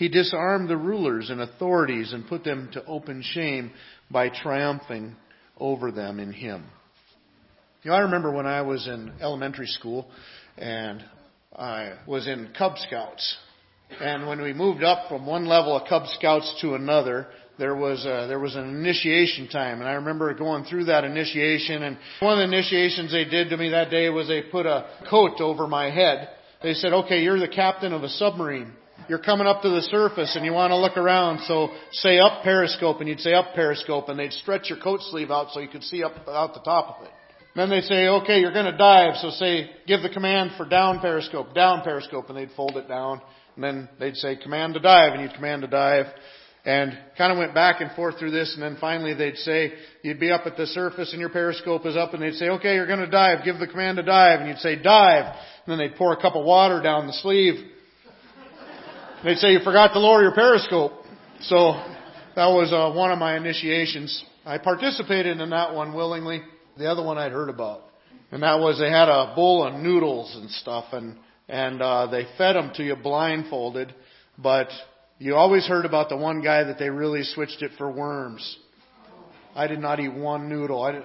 He disarmed the rulers and authorities and put them to open shame by triumphing over them in Him. You know, I remember when I was in elementary school and I was in Cub Scouts. And when we moved up from one level of Cub Scouts to another, there was a, there was an initiation time, and I remember going through that initiation. And one of the initiations they did to me that day was they put a coat over my head. They said, "Okay, you're the captain of a submarine." You're coming up to the surface and you want to look around, so say up periscope, and you'd say up periscope, and they'd stretch your coat sleeve out so you could see up out the top of it. Then they'd say, okay, you're going to dive, so say, give the command for down periscope, down periscope, and they'd fold it down. And then they'd say, command to dive, and you'd command to dive. And kind of went back and forth through this, and then finally they'd say, you'd be up at the surface and your periscope is up, and they'd say, okay, you're going to dive, give the command to dive, and you'd say, dive. And then they'd pour a cup of water down the sleeve, They'd say you forgot to lower your periscope. So that was uh, one of my initiations. I participated in that one willingly. The other one I'd heard about, and that was they had a bowl of noodles and stuff, and and uh, they fed them to you blindfolded. But you always heard about the one guy that they really switched it for worms. I did not eat one noodle. I,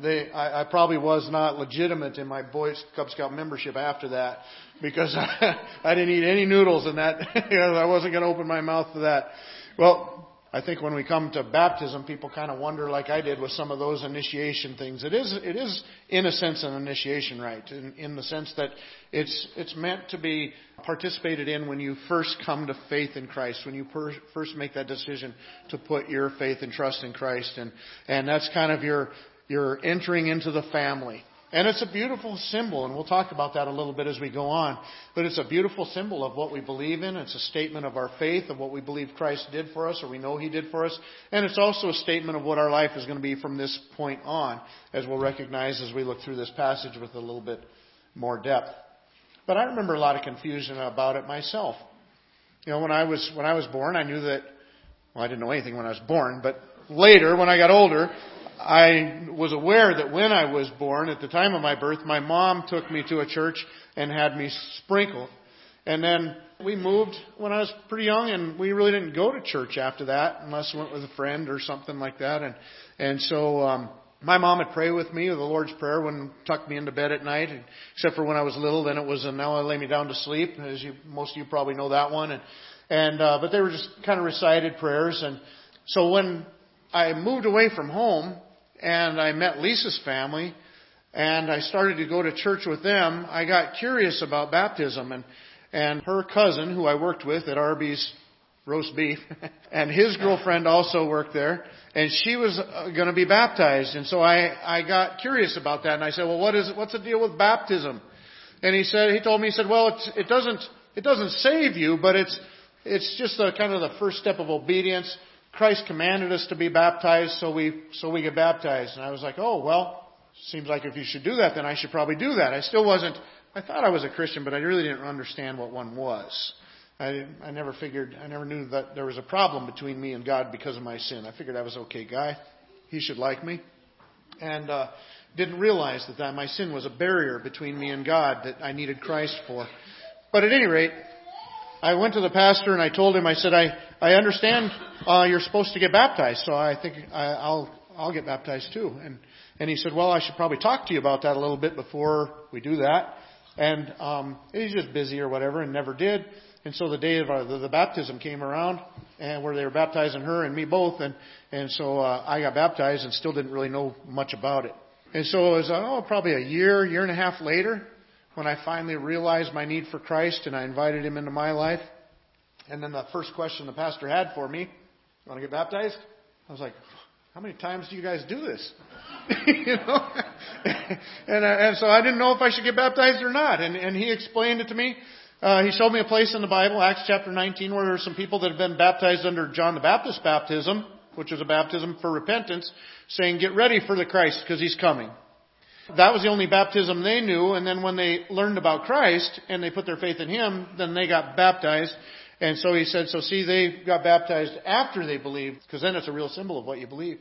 they, I, I probably was not legitimate in my Boy Cub Scout membership after that because I, I didn't eat any noodles in that. I wasn't going to open my mouth to that. Well, I think when we come to baptism, people kind of wonder, like I did with some of those initiation things. It is, it is in a sense an initiation rite, in, in the sense that it's it's meant to be participated in when you first come to faith in Christ, when you per, first make that decision to put your faith and trust in Christ, and and that's kind of your you're entering into the family. And it's a beautiful symbol, and we'll talk about that a little bit as we go on. But it's a beautiful symbol of what we believe in. It's a statement of our faith, of what we believe Christ did for us, or we know He did for us. And it's also a statement of what our life is going to be from this point on, as we'll recognize as we look through this passage with a little bit more depth. But I remember a lot of confusion about it myself. You know, when I was when I was born, I knew that. Well, I didn't know anything when I was born, but later, when I got older, I was aware that when I was born, at the time of my birth, my mom took me to a church and had me sprinkled. And then we moved when I was pretty young, and we really didn't go to church after that, unless we went with a friend or something like that. And and so um, my mom would pray with me, the Lord's Prayer, when tucked me into bed at night. Except for when I was little, then it was and now I lay me down to sleep, as you most of you probably know that one. And and uh, but they were just kind of recited prayers. And so when I moved away from home, and I met Lisa's family and I started to go to church with them, I got curious about baptism and and her cousin who I worked with at Arby's roast beef and his girlfriend also worked there and she was uh, going to be baptized and so I I got curious about that and I said, "Well, what is what's the deal with baptism?" And he said he told me he said, "Well, it's, it doesn't it doesn't save you, but it's it's just a kind of the first step of obedience. Christ commanded us to be baptized, so we so we get baptized. And I was like, oh well, seems like if you should do that, then I should probably do that. I still wasn't. I thought I was a Christian, but I really didn't understand what one was. I I never figured. I never knew that there was a problem between me and God because of my sin. I figured I was okay guy. He should like me, and uh, didn't realize that, that my sin was a barrier between me and God that I needed Christ for. But at any rate, I went to the pastor and I told him, I said, I, I understand uh, you're supposed to get baptized, so I think I, I'll, I'll get baptized too. And, and he said, well, I should probably talk to you about that a little bit before we do that. And um, he's just busy or whatever and never did. And so the day of our, the, the baptism came around, and where they were baptizing her and me both, and and so uh, I got baptized and still didn't really know much about it. And so it was uh, oh probably a year, year and a half later, when I finally realized my need for Christ and I invited Him into my life. And then the first question the pastor had for me, "You want to get baptized?" I was like, "How many times do you guys do this?" you know, and uh, and so I didn't know if I should get baptized or not. And and he explained it to me. Uh, he showed me a place in the Bible, Acts chapter 19, where there some people that had been baptized under John the Baptist baptism, which was a baptism for repentance, saying, "Get ready for the Christ because He's coming." That was the only baptism they knew, and then when they learned about Christ and they put their faith in Him, then they got baptized. And so he said, so see, they got baptized after they believed, because then it's a real symbol of what you believe.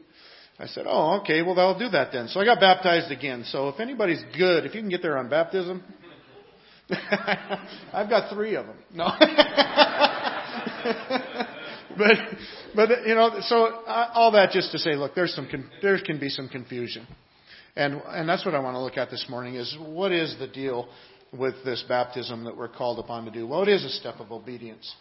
I said, oh, okay, well, I'll do that then. So I got baptized again. So if anybody's good, if you can get there on baptism, I've got three of them. No. but, but, you know, so uh, all that just to say, look, there's some, there can be some confusion. And, and that's what I want to look at this morning is what is the deal with this baptism that we're called upon to do? Well, it is a step of obedience.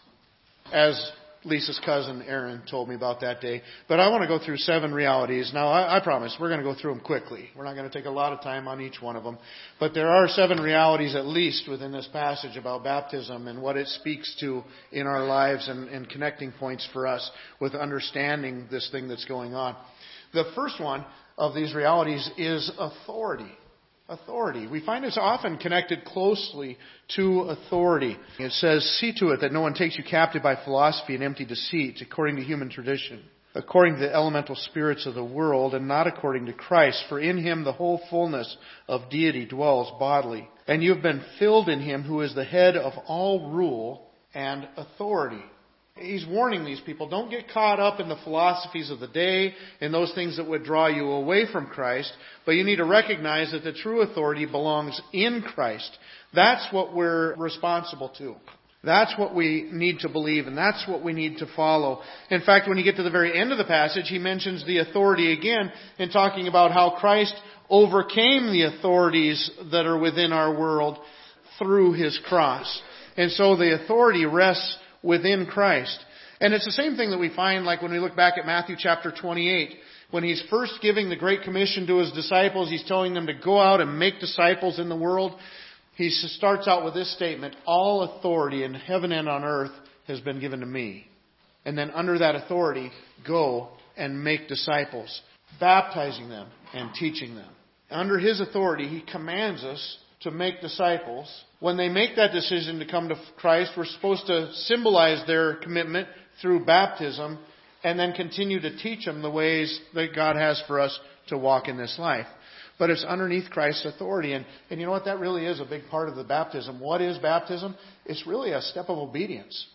As Lisa's cousin Aaron told me about that day. But I want to go through seven realities. Now, I, I promise we're going to go through them quickly. We're not going to take a lot of time on each one of them. But there are seven realities at least within this passage about baptism and what it speaks to in our lives and, and connecting points for us with understanding this thing that's going on. The first one of these realities is authority authority. We find it's often connected closely to authority. It says, See to it that no one takes you captive by philosophy and empty deceit, according to human tradition, according to the elemental spirits of the world, and not according to Christ. For in him the whole fullness of deity dwells bodily. And you have been filled in him who is the head of all rule and authority he's warning these people don't get caught up in the philosophies of the day and those things that would draw you away from Christ, but you need to recognize that the true authority belongs in Christ. That's what we're responsible to. That's what we need to believe and that's what we need to follow. In fact, when you get to the very end of the passage, he mentions the authority again in talking about how Christ overcame the authorities that are within our world through his cross. And so the authority rests within Christ. And it's the same thing that we find like when we look back at Matthew chapter 28. When he's first giving the Great Commission to his disciples, he's telling them to go out and make disciples in the world. He starts out with this statement, all authority in heaven and on earth has been given to me. And then under that authority, go and make disciples, baptizing them and teaching them. Under his authority, he commands us to make disciples. When they make that decision to come to Christ, we're supposed to symbolize their commitment through baptism and then continue to teach them the ways that God has for us to walk in this life. But it's underneath Christ's authority. And, and you know what? That really is a big part of the baptism. What is baptism? It's really a step of obedience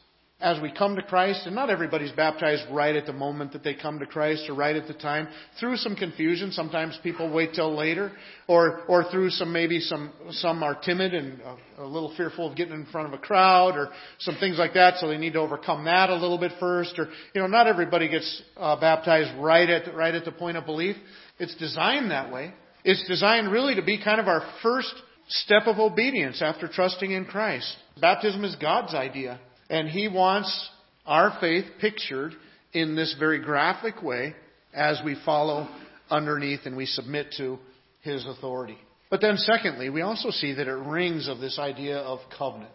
as we come to Christ, and not everybody's baptized right at the moment that they come to Christ or right at the time. Through some confusion, sometimes people wait till later, or or through some maybe some some are timid and a, a little fearful of getting in front of a crowd, or some things like that, so they need to overcome that a little bit first. Or you know, not everybody gets uh, baptized right at right at the point of belief. It's designed that way. It's designed really to be kind of our first step of obedience after trusting in Christ. Baptism is God's idea. And he wants our faith pictured in this very graphic way as we follow underneath and we submit to his authority. But then, secondly, we also see that it rings of this idea of covenant.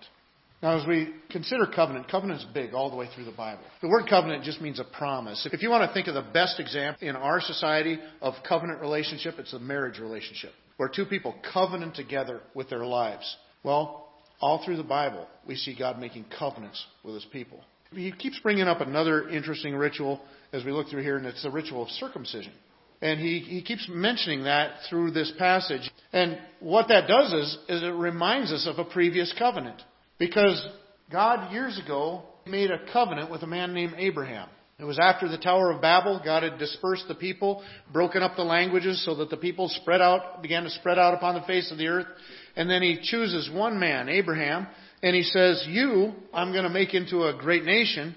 Now, as we consider covenant, covenant is big all the way through the Bible. The word covenant just means a promise. If you want to think of the best example in our society of covenant relationship, it's a marriage relationship, where two people covenant together with their lives. Well, all through the Bible, we see God making covenants with his people. He keeps bringing up another interesting ritual as we look through here, and it's the ritual of circumcision. And he, he keeps mentioning that through this passage. And what that does is, is it reminds us of a previous covenant. Because God, years ago, made a covenant with a man named Abraham. It was after the Tower of Babel. God had dispersed the people, broken up the languages so that the people spread out, began to spread out upon the face of the earth. And then he chooses one man, Abraham, and he says, You, I'm going to make into a great nation.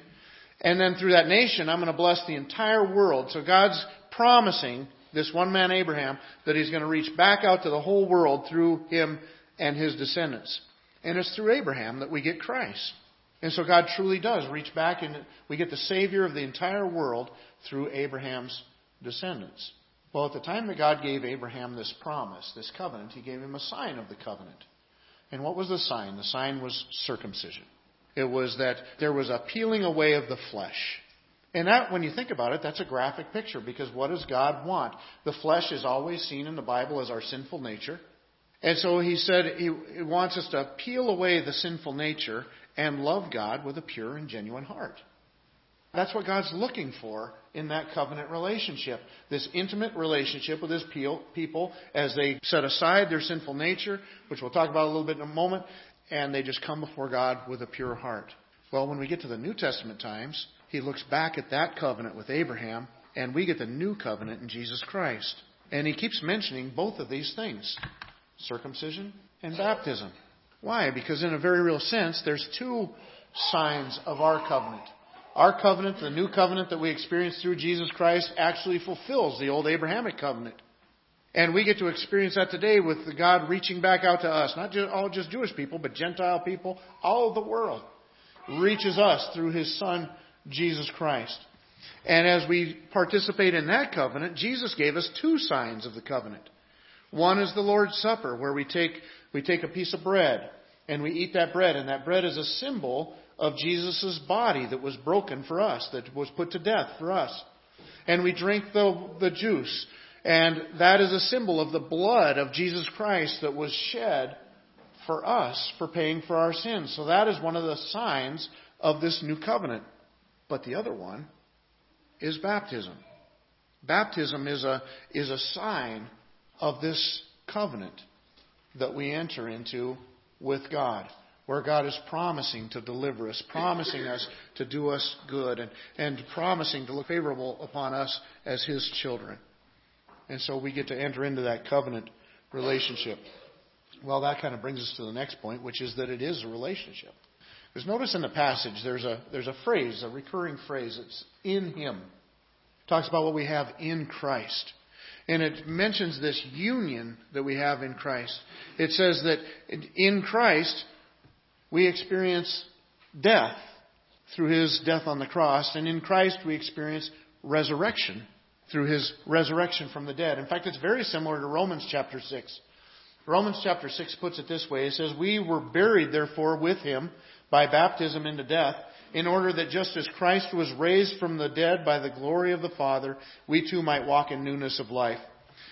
And then through that nation, I'm going to bless the entire world. So God's promising this one man, Abraham, that he's going to reach back out to the whole world through him and his descendants. And it's through Abraham that we get Christ. And so God truly does reach back and we get the Savior of the entire world through Abraham's descendants. Well, at the time that God gave Abraham this promise, this covenant, He gave him a sign of the covenant. And what was the sign? The sign was circumcision. It was that there was a peeling away of the flesh. And that, when you think about it, that's a graphic picture because what does God want? The flesh is always seen in the Bible as our sinful nature. And so he said he wants us to peel away the sinful nature and love God with a pure and genuine heart. That's what God's looking for in that covenant relationship. This intimate relationship with His people as they set aside their sinful nature, which we'll talk about a little bit in a moment, and they just come before God with a pure heart. Well, when we get to the New Testament times, he looks back at that covenant with Abraham, and we get the new covenant in Jesus Christ. And he keeps mentioning both of these things circumcision and baptism. Why? Because, in a very real sense, there's two signs of our covenant. Our covenant, the new covenant that we experience through Jesus Christ, actually fulfills the old Abrahamic covenant. And we get to experience that today with the God reaching back out to us, not just all just Jewish people, but Gentile people, all of the world reaches us through his son Jesus Christ. And as we participate in that covenant, Jesus gave us two signs of the covenant. One is the Lord's Supper, where we take, we take a piece of bread and we eat that bread, and that bread is a symbol of Jesus' body that was broken for us, that was put to death for us. And we drink the, the juice, and that is a symbol of the blood of Jesus Christ that was shed for us for paying for our sins. So that is one of the signs of this new covenant. But the other one is baptism. Baptism is a, is a sign of this covenant that we enter into with God, where God is promising to deliver us, promising us to do us good, and, and promising to look favorable upon us as His children. And so we get to enter into that covenant relationship. Well, that kind of brings us to the next point, which is that it is a relationship. Because notice in the passage, there's a, there's a phrase, a recurring phrase. It's in Him. It talks about what we have in Christ. And it mentions this union that we have in Christ. It says that in Christ, we experience death through His death on the cross. And in Christ, we experience resurrection through His resurrection from the dead. In fact, it's very similar to Romans chapter 6. Romans chapter 6 puts it this way. It says, We were buried, therefore, with Him by baptism into death, in order that just as Christ was raised from the dead by the glory of the Father, we too might walk in newness of life.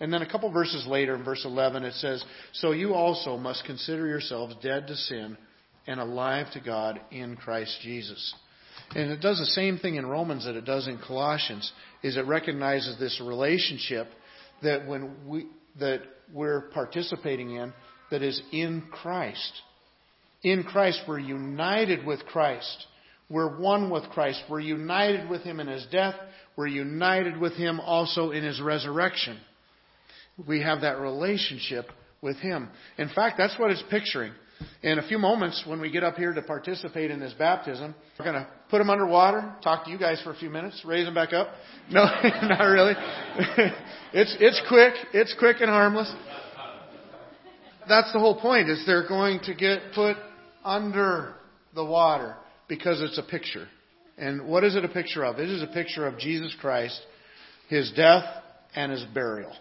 And then a couple verses later, in verse 11, it says, So you also must consider yourselves dead to sin and alive to God in Christ Jesus. And it does the same thing in Romans that it does in Colossians, is it recognizes this relationship that when we that we're participating in that is in Christ. In Christ, we're united with Christ. We're one with Christ. We're united with Him in His death. We're united with Him also in His resurrection. We have that relationship with Him. In fact, that's what it's picturing. In a few moments, when we get up here to participate in this baptism, we're going to put them underwater, talk to you guys for a few minutes, raise them back up. No, not really. it's, it's quick. It's quick and harmless. That's the whole point, is they're going to get put under the water because it's a picture. And what is it a picture of? It is a picture of Jesus Christ, His death, and His burial.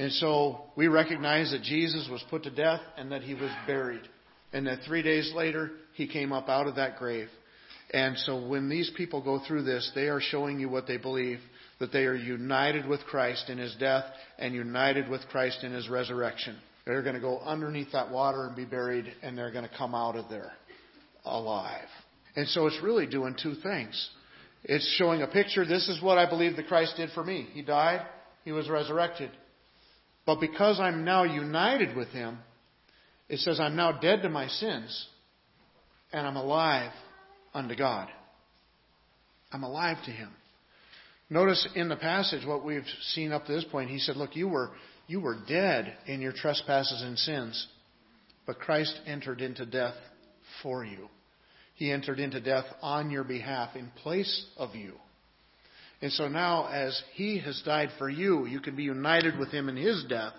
And so we recognize that Jesus was put to death and that He was buried. And that three days later, He came up out of that grave. And so when these people go through this, they are showing you what they believe that they are united with Christ in His death and united with Christ in His resurrection. They're going to go underneath that water and be buried, and they're going to come out of there alive. And so it's really doing two things. It's showing a picture. This is what I believe that Christ did for me. He died, He was resurrected. But because I'm now united with Him, it says I'm now dead to my sins, and I'm alive unto God. I'm alive to Him. Notice in the passage what we've seen up to this point. He said, Look, you were, you were dead in your trespasses and sins, but Christ entered into death for you. He entered into death on your behalf in place of you. And so now, as He has died for you, you can be united with Him in His death.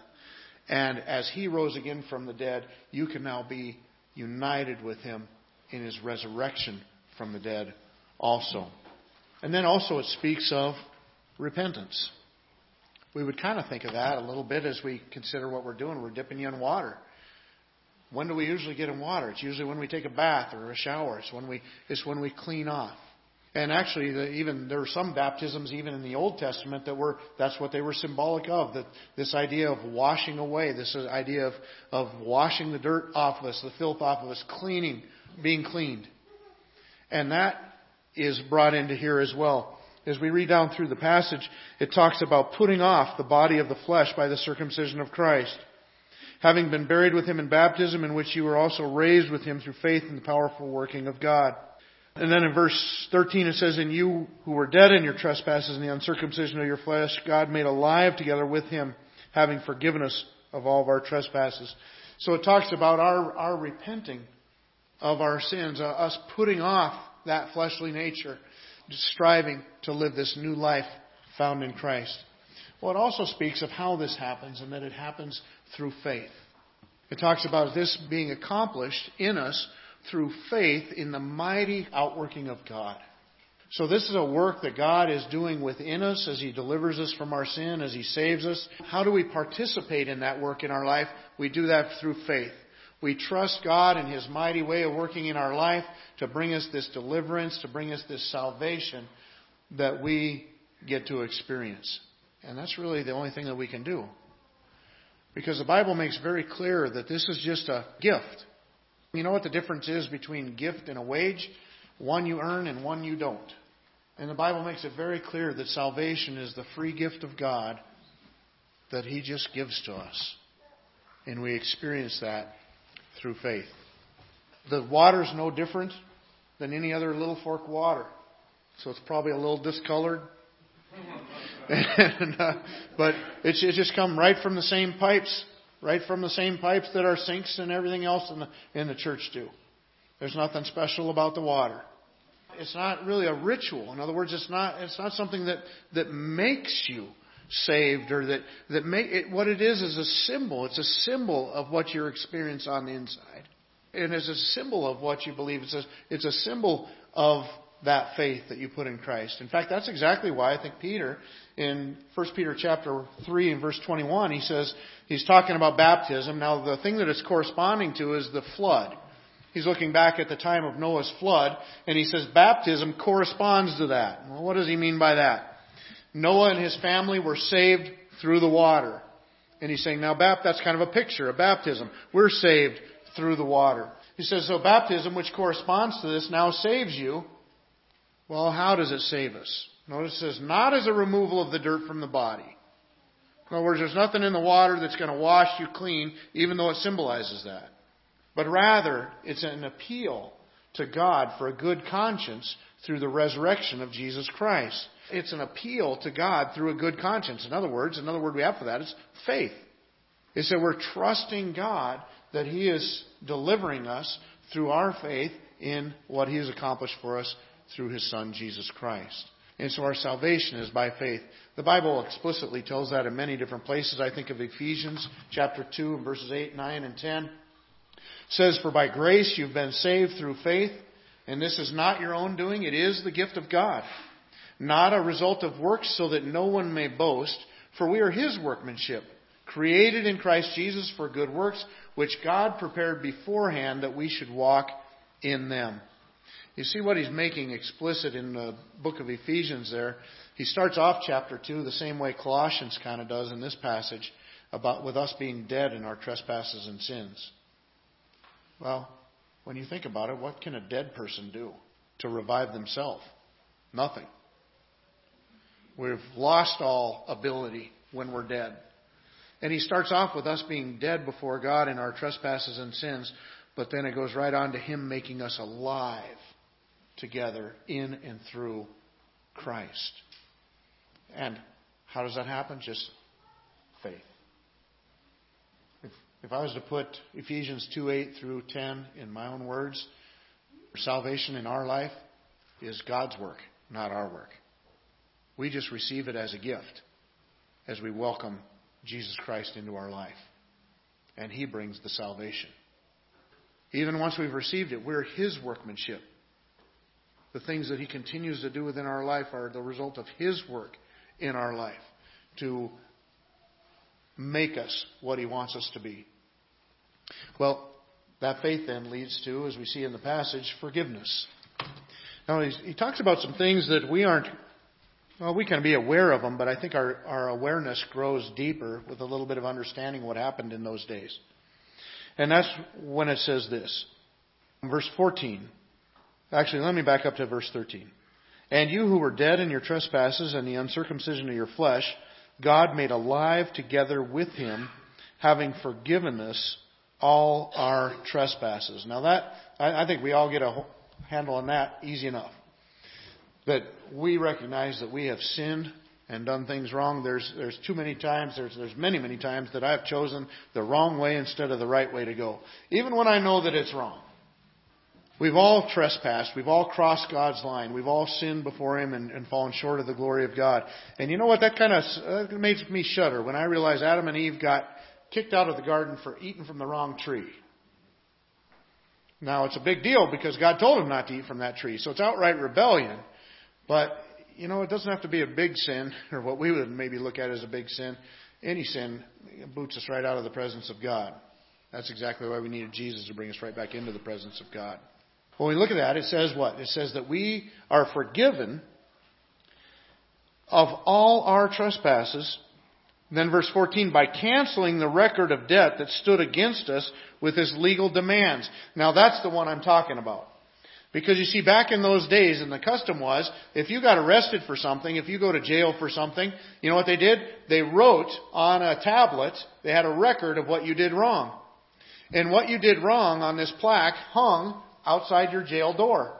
And as He rose again from the dead, you can now be united with Him in His resurrection from the dead also. And then also it speaks of repentance. We would kind of think of that a little bit as we consider what we're doing. We're dipping you in water. When do we usually get in water? It's usually when we take a bath or a shower. It's when we, it's when we clean off. And actually, the, even there are some baptisms, even in the Old Testament, that were that's what they were symbolic of. That this idea of washing away, this idea of of washing the dirt off of us, the filth off of us, cleaning, being cleaned, and that is brought into here as well. As we read down through the passage, it talks about putting off the body of the flesh by the circumcision of Christ. Having been buried with him in baptism, in which you were also raised with him through faith in the powerful working of God. And then in verse 13 it says, And you who were dead in your trespasses and the uncircumcision of your flesh, God made alive together with him, having forgiven us of all of our trespasses. So it talks about our, our repenting of our sins, uh, us putting off that fleshly nature, striving to live this new life found in Christ. Well, it also speaks of how this happens and that it happens through faith. It talks about this being accomplished in us through faith in the mighty outworking of God. So this is a work that God is doing within us as He delivers us from our sin, as He saves us. How do we participate in that work in our life? We do that through faith. We trust God and His mighty way of working in our life to bring us this deliverance, to bring us this salvation that we get to experience. And that's really the only thing that we can do. Because the Bible makes very clear that this is just a gift. You know what the difference is between gift and a wage? One you earn and one you don't. And the Bible makes it very clear that salvation is the free gift of God that He just gives to us. And we experience that through faith. The water's no different than any other Littlefork water. So it's probably a little discolored. and, uh, but it's, it's just come right from the same pipes right from the same pipes that our sinks and everything else in the, in the church do. There's nothing special about the water. It's not really a ritual. In other words, it's not, it's not something that, that makes you saved or that, that make it, what it is is a symbol. It's a symbol of what you experience on the inside. And it's a symbol of what you believe. It's a, it's a symbol of that faith that you put in Christ. In fact, that's exactly why I think Peter in 1 Peter chapter 3 and verse 21, he says, he's talking about baptism. Now, the thing that it's corresponding to is the flood. He's looking back at the time of Noah's flood, and he says baptism corresponds to that. Well, what does he mean by that? Noah and his family were saved through the water. And he's saying, now that's kind of a picture of baptism. We're saved through the water. He says, so baptism, which corresponds to this, now saves you. Well, how does it save us? Notice it says, not as a removal of the dirt from the body. In other words, there's nothing in the water that's going to wash you clean, even though it symbolizes that. But rather, it's an appeal to God for a good conscience through the resurrection of Jesus Christ. It's an appeal to God through a good conscience. In other words, another word we have for that is faith. It's that we're trusting God that He is delivering us through our faith in what He has accomplished for us through His Son, Jesus Christ. And so our salvation is by faith. The Bible explicitly tells that in many different places. I think of Ephesians chapter 2 and verses 8, 9, and 10. It says, For by grace you've been saved through faith, and this is not your own doing, it is the gift of God. Not a result of works so that no one may boast, for we are his workmanship, created in Christ Jesus for good works, which God prepared beforehand that we should walk in them. You see what he's making explicit in the book of Ephesians there. He starts off chapter 2 the same way Colossians kind of does in this passage about with us being dead in our trespasses and sins. Well, when you think about it, what can a dead person do to revive themselves? Nothing. We've lost all ability when we're dead. And he starts off with us being dead before God in our trespasses and sins, but then it goes right on to him making us alive together in and through Christ. And how does that happen? Just faith. If, if I was to put Ephesians 2 8 through 10 in my own words, salvation in our life is God's work, not our work. We just receive it as a gift as we welcome Jesus Christ into our life. And He brings the salvation. Even once we've received it, we're His workmanship. The things that He continues to do within our life are the result of His work in our life to make us what He wants us to be. Well, that faith then leads to, as we see in the passage, forgiveness. Now, he talks about some things that we aren't, well, we can be aware of them, but I think our, our awareness grows deeper with a little bit of understanding what happened in those days. And that's when it says this. Verse 14. Actually, let me back up to verse 13. And you who were dead in your trespasses and the uncircumcision of your flesh, God made alive together with him, having forgiven us all our trespasses. Now that, I, I think we all get a handle on that easy enough. That we recognize that we have sinned and done things wrong. There's, there's too many times, there's, there's many, many times that I've chosen the wrong way instead of the right way to go. Even when I know that it's wrong. We've all trespassed. We've all crossed God's line. We've all sinned before Him and, and fallen short of the glory of God. And you know what? That kind of uh, makes me shudder when I realize Adam and Eve got kicked out of the garden for eating from the wrong tree. Now, it's a big deal because God told them not to eat from that tree. So it's outright rebellion. But, you know, it doesn't have to be a big sin, or what we would maybe look at as a big sin. Any sin boots us right out of the presence of God. That's exactly why we needed Jesus to bring us right back into the presence of God. When we look at that, it says what? It says that we are forgiven of all our trespasses. Then verse 14, by canceling the record of debt that stood against us with his legal demands. Now that's the one I'm talking about. Because you see, back in those days, and the custom was, if you got arrested for something, if you go to jail for something, you know what they did? They wrote on a tablet, they had a record of what you did wrong. And what you did wrong on this plaque hung outside your jail door.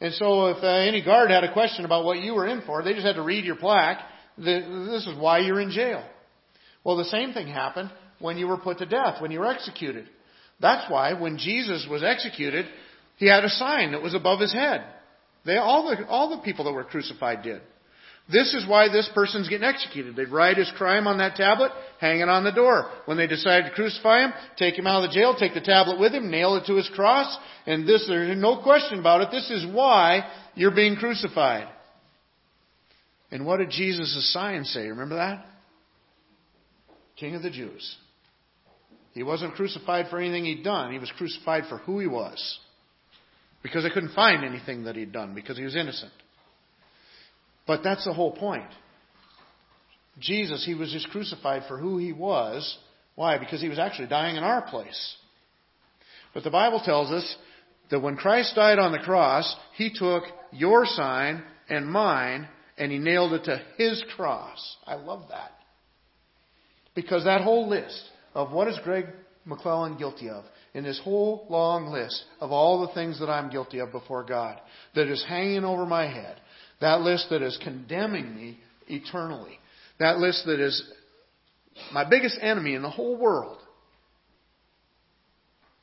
And so if uh, any guard had a question about what you were in for, they just had to read your plaque. This is why you're in jail. Well, the same thing happened when you were put to death, when you were executed. That's why when Jesus was executed, he had a sign that was above his head. They, all, the, all the people that were crucified did. This is why this person's getting executed. They'd write his crime on that tablet, hang it on the door. When they decide to crucify him, take him out of the jail, take the tablet with him, nail it to his cross, and this, there's no question about it, this is why you're being crucified. And what did Jesus' sign say? Remember that? King of the Jews. He wasn't crucified for anything he'd done. He was crucified for who he was. Because they couldn't find anything that he'd done, because he was innocent. But that's the whole point. Jesus, he was just crucified for who he was. Why? Because he was actually dying in our place. But the Bible tells us that when Christ died on the cross, he took your sign and mine and he nailed it to his cross. I love that. Because that whole list of what is Greg McClellan guilty of, in this whole long list of all the things that I'm guilty of before God, that is hanging over my head, that list that is condemning me eternally. That list that is my biggest enemy in the whole world.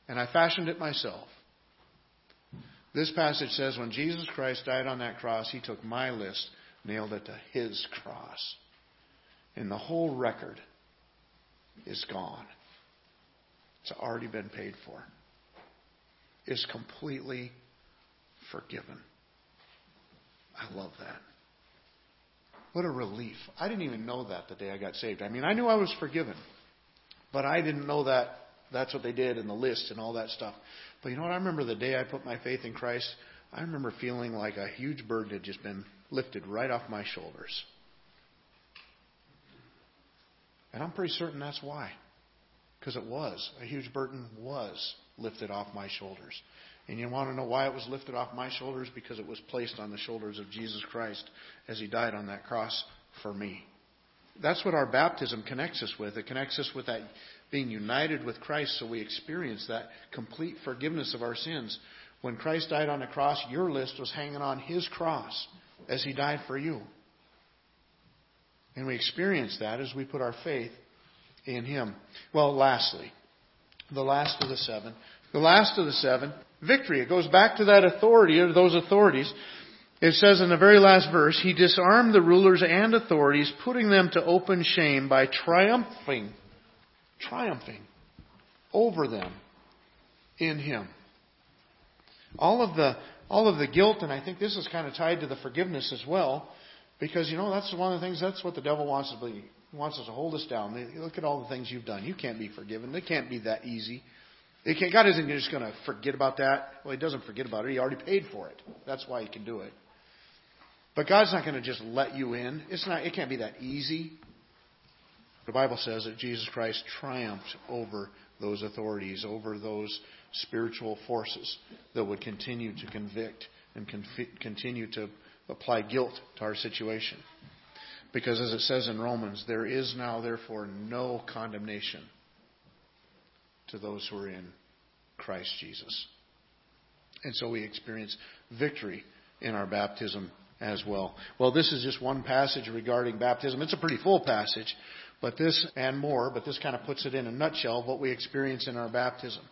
And I fashioned it myself. This passage says when Jesus Christ died on that cross, he took my list, nailed it to his cross. And the whole record is gone. It's already been paid for. It's completely forgiven. I love that. What a relief. I didn't even know that the day I got saved. I mean, I knew I was forgiven, but I didn't know that that's what they did in the list and all that stuff. But you know what? I remember the day I put my faith in Christ, I remember feeling like a huge burden had just been lifted right off my shoulders. And I'm pretty certain that's why. Because it was. A huge burden was lifted off my shoulders. And you want to know why it was lifted off my shoulders? Because it was placed on the shoulders of Jesus Christ as he died on that cross for me. That's what our baptism connects us with. It connects us with that being united with Christ so we experience that complete forgiveness of our sins. When Christ died on the cross, your list was hanging on his cross as he died for you. And we experience that as we put our faith in Him. Well, lastly, the last of the seven. The last of the seven, victory. It goes back to that authority, or those authorities. It says in the very last verse, He disarmed the rulers and authorities, putting them to open shame by triumphing, triumphing over them in Him. All of the, all of the guilt, and I think this is kind of tied to the forgiveness as well, because, you know, that's one of the things, that's what the devil wants to be. Wants us to hold us down. Look at all the things you've done. You can't be forgiven. They can't be that easy. God isn't just going to forget about that. Well, He doesn't forget about it. He already paid for it. That's why He can do it. But God's not going to just let you in. It's not. It can't be that easy. The Bible says that Jesus Christ triumphed over those authorities, over those spiritual forces that would continue to convict and continue to apply guilt to our situation. Because as it says in Romans, there is now therefore no condemnation to those who are in Christ Jesus. And so we experience victory in our baptism as well. Well, this is just one passage regarding baptism. It's a pretty full passage, but this and more, but this kind of puts it in a nutshell what we experience in our baptism.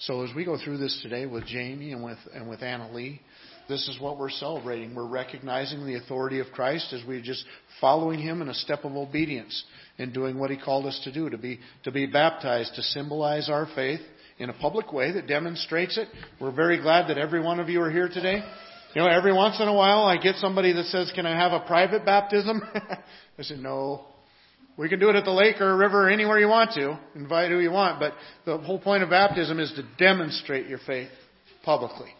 So as we go through this today with Jamie and with and with Anna Lee, this is what we're celebrating. We're recognizing the authority of Christ as we're just following Him in a step of obedience and doing what He called us to do, to be, to be baptized, to symbolize our faith in a public way that demonstrates it. We're very glad that every one of you are here today. You know, every once in a while I get somebody that says, can I have a private baptism? I said, no. We can do it at the lake or a river or anywhere you want to. Invite who you want. But the whole point of baptism is to demonstrate your faith publicly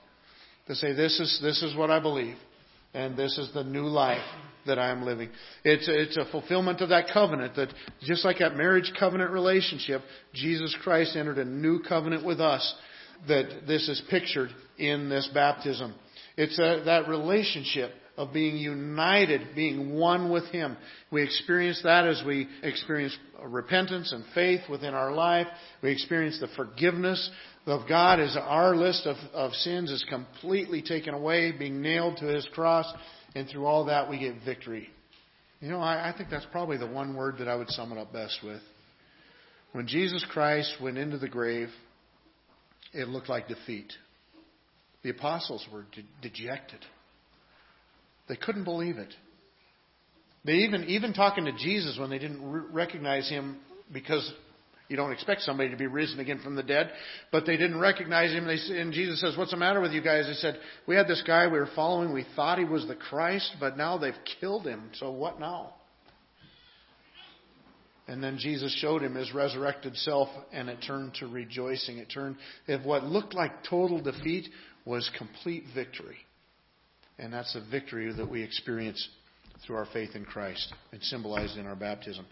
to say, this is, this is what I believe, and this is the new life that I am living. It's it's a fulfillment of that covenant that just like that marriage covenant relationship, Jesus Christ entered a new covenant with us that this is pictured in this baptism. It's a, that relationship of being united, being one with Him. We experience that as we experience repentance and faith within our life. We experience the forgiveness of God as our list of, of sins is completely taken away, being nailed to His cross, and through all that we get victory. You know, I, I think that's probably the one word that I would sum it up best with. When Jesus Christ went into the grave, it looked like defeat. The apostles were de- dejected. They couldn't believe it. They even, even talking to Jesus when they didn't re- recognize him because you don't expect somebody to be risen again from the dead, but they didn't recognize him. And Jesus says, "What's the matter with you guys?" They said, "We had this guy we were following. We thought he was the Christ, but now they've killed him. So what now?" And then Jesus showed him his resurrected self, and it turned to rejoicing. It turned, if what looked like total defeat was complete victory. And that's the victory that we experience through our faith in Christ and symbolized in our baptism.